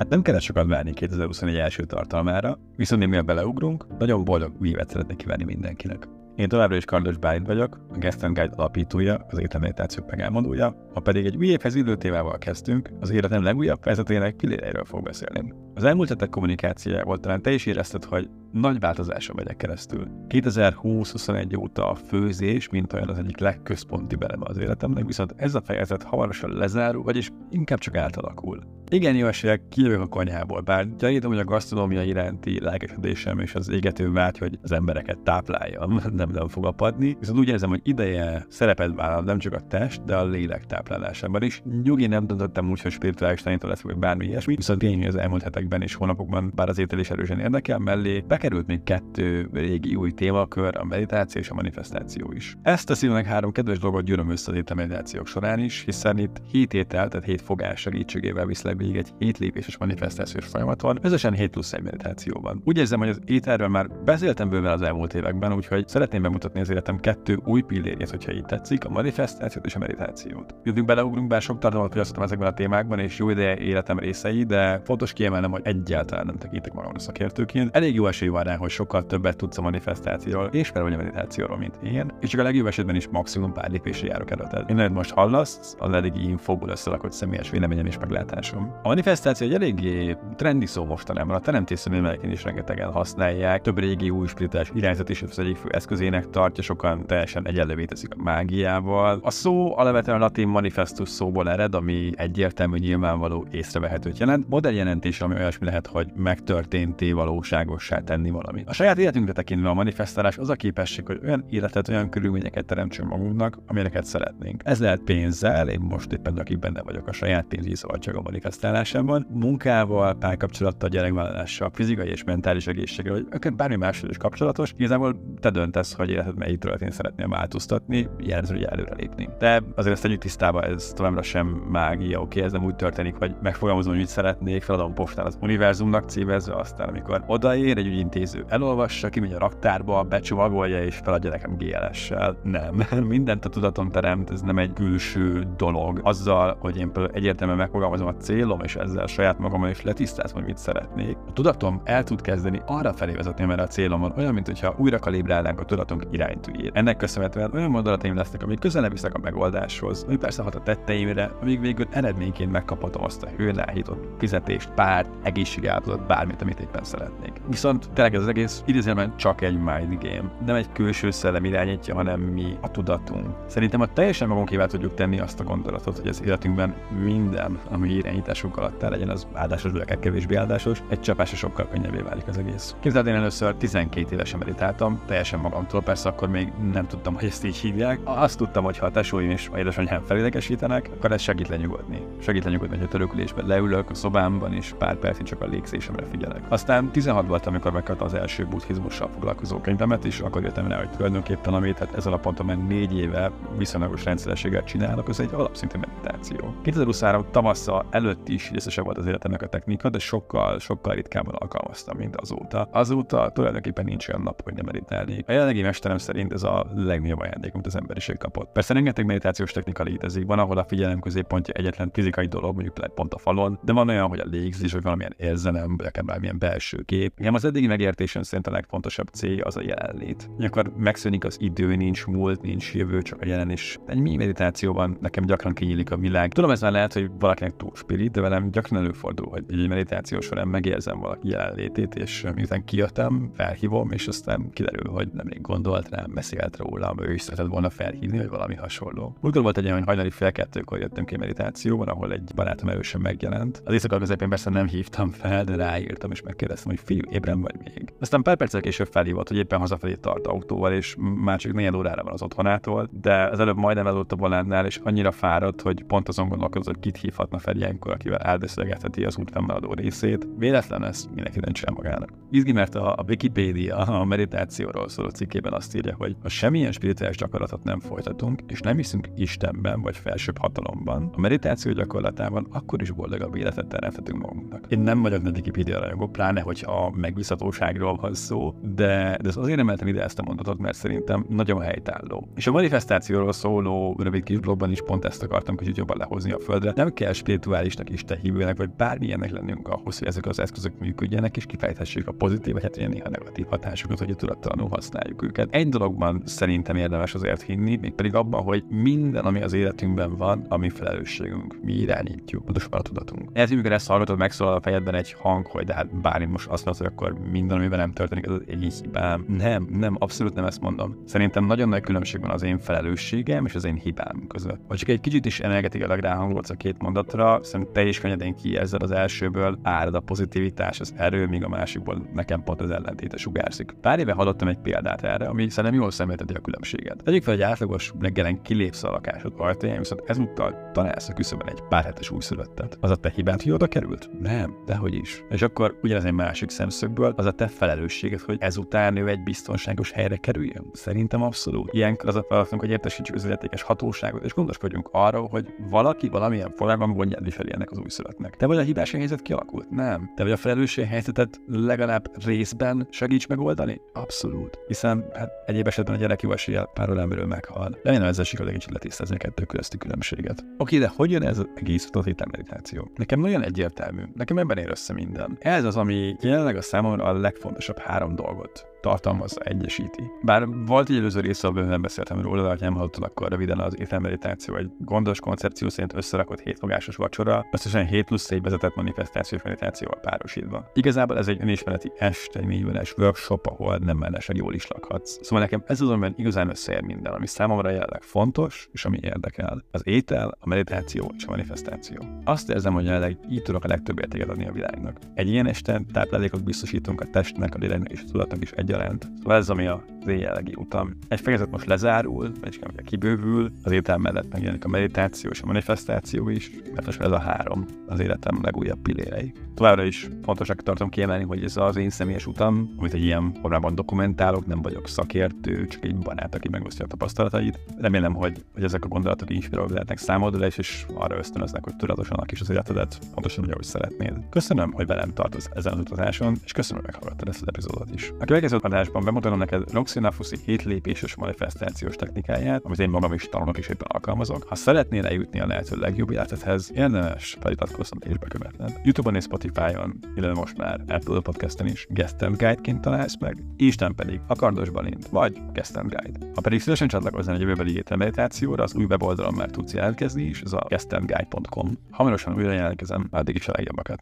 Hát nem kellett sokat várni 2024 első tartalmára, viszont mivel beleugrunk, nagyon boldog új évet szeretnék kívánni mindenkinek. Én továbbra is Kardos Bálint vagyok, a Guest Guide alapítója, az életemeditációk megelmondója, ma pedig egy új évhez illő témával kezdtünk, az életem legújabb fejezetének pilléreiről fog beszélni. Az elmúlt hetek kommunikációjával talán te is érezted, hogy nagy változáson megyek keresztül. 2020-21 óta a főzés, mint olyan az egyik legközponti beleme az életemnek, viszont ez a fejezet hamarosan lezárul, vagyis inkább csak átalakul. Igen, jó esélyek, kijövök a konyhából, bár gyanítom, hogy a gasztronómia iránti lelkesedésem és az égető vágy, hogy az embereket tápláljam, nem, nem fog apadni. Viszont úgy érzem, hogy ideje szerepet vállal nem csak a test, de a lélek táplálásában is. Nyugi nem döntöttem úgy, hogy spirituális tanító lesz, vagy bármi ilyesmi, viszont tény, az elmúlt hetekben és hónapokban, bár az ételés erősen érdekel, mellé bekerült még kettő régi új témakör, a meditáció és a manifestáció is. Ezt a szívnek három kedves dolgot gyűröm össze az meditációk során is, hiszen itt hét étel, tehát hét fogás segítségével viszlek végig egy hét lépéses manifestációs folyamaton, összesen 7 plusz egy meditációban. Úgy érzem, hogy az ételről már beszéltem bőven az elmúlt években, úgyhogy szeretném bemutatni az életem kettő új pillérjét, hogyha így tetszik, a manifestációt és a meditációt. Jutunk beleugrunk, bár sok tartalmat fogyasztottam ezekben a témákban, és jó ideje életem részei, de fontos kiemelnem, egyáltalán nem tekintek magam a szakértőként. Elég jó esély van rá, hogy sokkal többet tudsz a manifestációról és vagy a meditációról, mint én, és csak a legjobb esetben is maximum pár lépésre járok előtted. Én most hallasz, a eddigi infóból összerakott személyes véleményem és meglátásom. A manifestáció egy eléggé trendi szó mostanában. A teremtés szemléletén is rengetegen használják. Több régi új spirituális irányzat is az egyik fő eszközének tartja, sokan teljesen egyenlővé teszik a mágiával. A szó alapvetően a latin manifestus szóból ered, ami egyértelmű, nyilvánvaló, észrevehetőt jelent. Modern jelentés, ami olyasmi lehet, hogy megtörténté valóságossá tenni valamit. A saját életünkre tekintve a manifestálás az a képesség, hogy olyan életet, olyan körülményeket teremtsünk magunknak, amilyeneket szeretnénk. Ez lehet pénzzel, én most éppen akik benne vagyok a saját pénzügyi szabadság a manifestálásában, munkával, párkapcsolattal, gyerekvállalással, fizikai és mentális egészségre, vagy akár bármi mással is kapcsolatos, igazából te döntesz, hogy életed melyik területén szeretnél változtatni, jelző, hogy előrelépni. De azért ezt tegyük tisztába, ez továbbra sem mágia, oké, ez nem úgy történik, hogy megfogalmazom, hogy mit szeretnék, feladom postán az univerzumnak címezve, aztán amikor odaér, egy ügyintéző elolvassa, kimegy a raktárba, becsomagolja és feladja nekem GLS-sel. Nem. Mindent a tudatom teremt, ez nem egy külső dolog. Azzal, hogy én például egyértelműen megfogalmazom a célom, és ezzel saját magamon is letisztázom, hogy mit szeretnék. A tudatom el tud kezdeni arra felé vezetni, mert a célom van, olyan, mintha újra kalibrálnánk a tudatunk iránytűjét. Ennek köszönhetően olyan gondolataim lesznek, amik közelebb visznek a megoldáshoz, ami persze hat a tetteimre, amíg végül eredményként megkaphatom azt a hőnáhított fizetést, párt, egészségállapotot, bármit, amit éppen szeretnék. Viszont tényleg ez az egész idézőben csak egy mind game. Nem egy külső szellem irányítja, hanem mi a tudatunk. Szerintem a teljesen magunkével tudjuk tenni azt a gondolatot, hogy az életünkben minden, ami irányításunk alatt legyen az áldásos, vagy akár kevésbé áldásos, egy csapásra sokkal könnyebbé válik az egész. Képzeld, én először 12 évesen meditáltam, teljesen magamtól, persze akkor még nem tudtam, hogy ezt így hívják. Azt tudtam, hogy ha a tesóim és a édesanyám felidegesítenek, akkor ez segít lenyugodni. Segít lenyugodni, hogy a törökülésben leülök a szobámban, és pár percig csak a légzésemre figyelek. Aztán 16 voltam, amikor megkaptam az első buddhizmussal foglalkozó könyvemet, és akkor jöttem rá, hogy tulajdonképpen amit hát ezzel a ponton már négy éve viszonylagos rendszerességgel csinálok, az egy alapszintű meditáció. 2023 tavasszal előtt is összesen volt az életemnek a technika, de sokkal, sokkal ritkábban alkalmaztam, mint azóta. Azóta tulajdonképpen nincs olyan nap, hogy nem meditálni. A jelenlegi mesterem szerint ez a legnagyobb ajándék, amit az emberiség kapott. Persze rengeteg meditációs technika létezik, van, ahol a figyelem középpontja egyetlen fizikai dolog, mondjuk lehet pont a falon, de van olyan, hogy a légzés, vagy valamilyen érzelem, vagy akár bármilyen belső kép. Igen, az eddigi megértésen szerint a legfontosabb cél az a jelenlét. Akkor megszűnik az idő, nincs múlt, nincs jövő, csak a jelen is. Egy mi meditációban nekem gyakran kinyílik a világ. Tudom, ez már lehet, hogy valakinek túl spirit, de velem gyakran előfordul, hogy egy meditáció során megérzem valaki jelenlétét, és miután kijöttem, felhívom, és aztán kiderül, hogy nemrég gondolt rám, beszélt rólam, ő is szeretett volna felhívni, vagy valami hasonló. Múltkor volt egy olyan, hogy hajnali fél kettőkor jöttem ki meditációban, ahol egy barátom erősen megjelent. Az éjszaka közepén persze nem hívtam fel, de ráírtam, és megkérdeztem, hogy fiú, ébren vagy még. Aztán pár perccel később felhívott, hogy éppen hazafelé tart autóval, és már csak négy órára van az otthonától, de az előbb majdnem eludt a volánál, és annyira fáradt, hogy pont azon gondolkozott, hogy kit hívhatna fel ilyenkor, akivel elbeszélgetheti az út fennmaradó részét. Véletlen ez mindenki döntse magának. Izgi, mert a, a Wikipedia a meditációról szóló cikkében azt írja, hogy ha semmilyen spirituális gyakorlatot nem folytatunk, és nem hiszünk Istenben vagy felsőbb hatalomban, a meditáció gyakorlatában akkor is boldogabb életet teremthetünk magunknak. Én Én nem vagyok nagy Wikipedia rajongó, pláne, a megbízhatóságról van szó, de, de azért emeltem ide ezt a mondatot, mert szerintem nagyon helytálló. És a manifestációról szóló rövid kis blogban is pont ezt akartam kicsit jobban lehozni a földre. Nem kell spirituálisnak, isten hívőnek, vagy bármilyennek lennünk ahhoz, hogy ezek az eszközök működjenek, és kifejthessék a pozitív, vagy hát ilyen néha negatív hatásokat, hogy tudattalanul használjuk őket. Egy dologban szerintem érdemes azért hinni, mégpedig abban, hogy minden, ami az életünkben van, a mi felelősségünk, mi irányítjuk, pontosabban a tudatunk. Ez, amikor ezt hallgatod, megszólal a fejedben egy hang, hogy de hát bármi most azt mondod, hogy akkor minden, amiben nem történik, az egy hibám. Nem, nem, abszolút nem ezt mondom. Szerintem nagyon nagy különbség van az én felelősségem és az én hibám között. Vagy csak egy kicsit is energetikailag ráhangolsz a két mondatra, szerintem te is könnyedén ki ezzel az elsőből árad a pozitivitás, az erő, míg a másikból nekem pont az ellentéte sugárzik. Pár éve hallottam egy példát erre, ami szerintem jól szemlélteti a különbséget. Tegyük fel, hogy átlagos reggelen kilépsz a lakásod ajtaján, viszont ezúttal találsz a küszöbben egy pár hetes újszülöttet. Az a te hibád, hogy oda került? Nem, dehogy is. És akkor ugyanez egy másik szemszögből, az a te felelősséged, hogy ezután ő egy biztonságos helyre kerüljön. Szerintem abszolút. Ilyenkor az a feladatunk, hogy értesítsük az illetékes hatóságot, és gondoskodjunk arról, hogy valaki valamilyen formában gondját viseli ennek az újszülöttnek. Te vagy a hibás helyzet kialakult? Nem. Te vagy a felelősség helyzetet legalább részben segíts megoldani? Abszolút. Hiszen hát egyéb esetben a gyerek jó eséllyel párról emberről meghal. Remélem ezzel sikerül egy kicsit letisztázni a kettő különbséget. Oké, de hogy jön ez az egész meditáció? Nekem nagyon egyértelmű. Nekem ebben ér össze minden. Ez az, ami jelenleg a számomra a legfontosabb három dolgot tartalmazza, egyesíti. Bár volt egy előző része, amiben nem beszéltem róla, de ha nem hallottad, akkor röviden az ételmeditáció egy gondos koncepció szerint összerakott hétfogásos vacsora, összesen 7 plusz egy vezetett manifestációs meditációval párosítva. Igazából ez egy önismereti est, egy négyvenes workshop, ahol nem mellesleg jól is lakhatsz. Szóval nekem ez az, amiben igazán összeér minden, ami számomra jelenleg fontos, és ami érdekel. Az étel, a meditáció és a manifestáció. Azt érzem, hogy jelenleg így tudok a legtöbb értéket adni a világnak. Egy ilyen este táplálékot biztosítunk a testnek, a léleknek és a tudatnak is egyaránt. Szóval ez, ami a éjjelegi utam. Egy fejezet most lezárul, vagy kibővül, az étel mellett megjelenik a meditáció és a manifestáció is, mert most ez a három az életem legújabb pillérei. Továbbra is fontosak tartom kiemelni, hogy ez az én személyes utam, amit egy ilyen formában dokumentálok, nem vagyok szakértő, csak egy barát, aki megosztja a tapasztalatait. Remélem, hogy, hogy ezek a gondolatok inspirálók lehetnek számodra, és, és arra ösztönöznek, hogy tudatosan is az életedet, pontosan úgy, ahogy szeretnéd. Köszönöm, hogy velem tartasz ezen az utazáson, és köszönöm, hogy meghallgattad ezt az epizódot is. A következő adásban bemutatom neked Roxy Nafuszi 7 lépéses manifestációs technikáját, amit én magam is tanulok és éppen alkalmazok. Ha szeretnél eljutni a lehető legjobb életedhez, érdemes feliratkozni és bekövetned. Youtube-on és Spotify-on, illetve most már Apple Podcast-en is Guest Guide-ként találsz meg, Isten pedig a Kardos Balint, vagy Guest Guide. Ha pedig szívesen csatlakoznál egy jövőbeli meditációra, az új weboldalon már tudsz jelentkezni, és ez a guestandguide.com. Hamarosan újra jelentkezem, addig is a legjobbakat.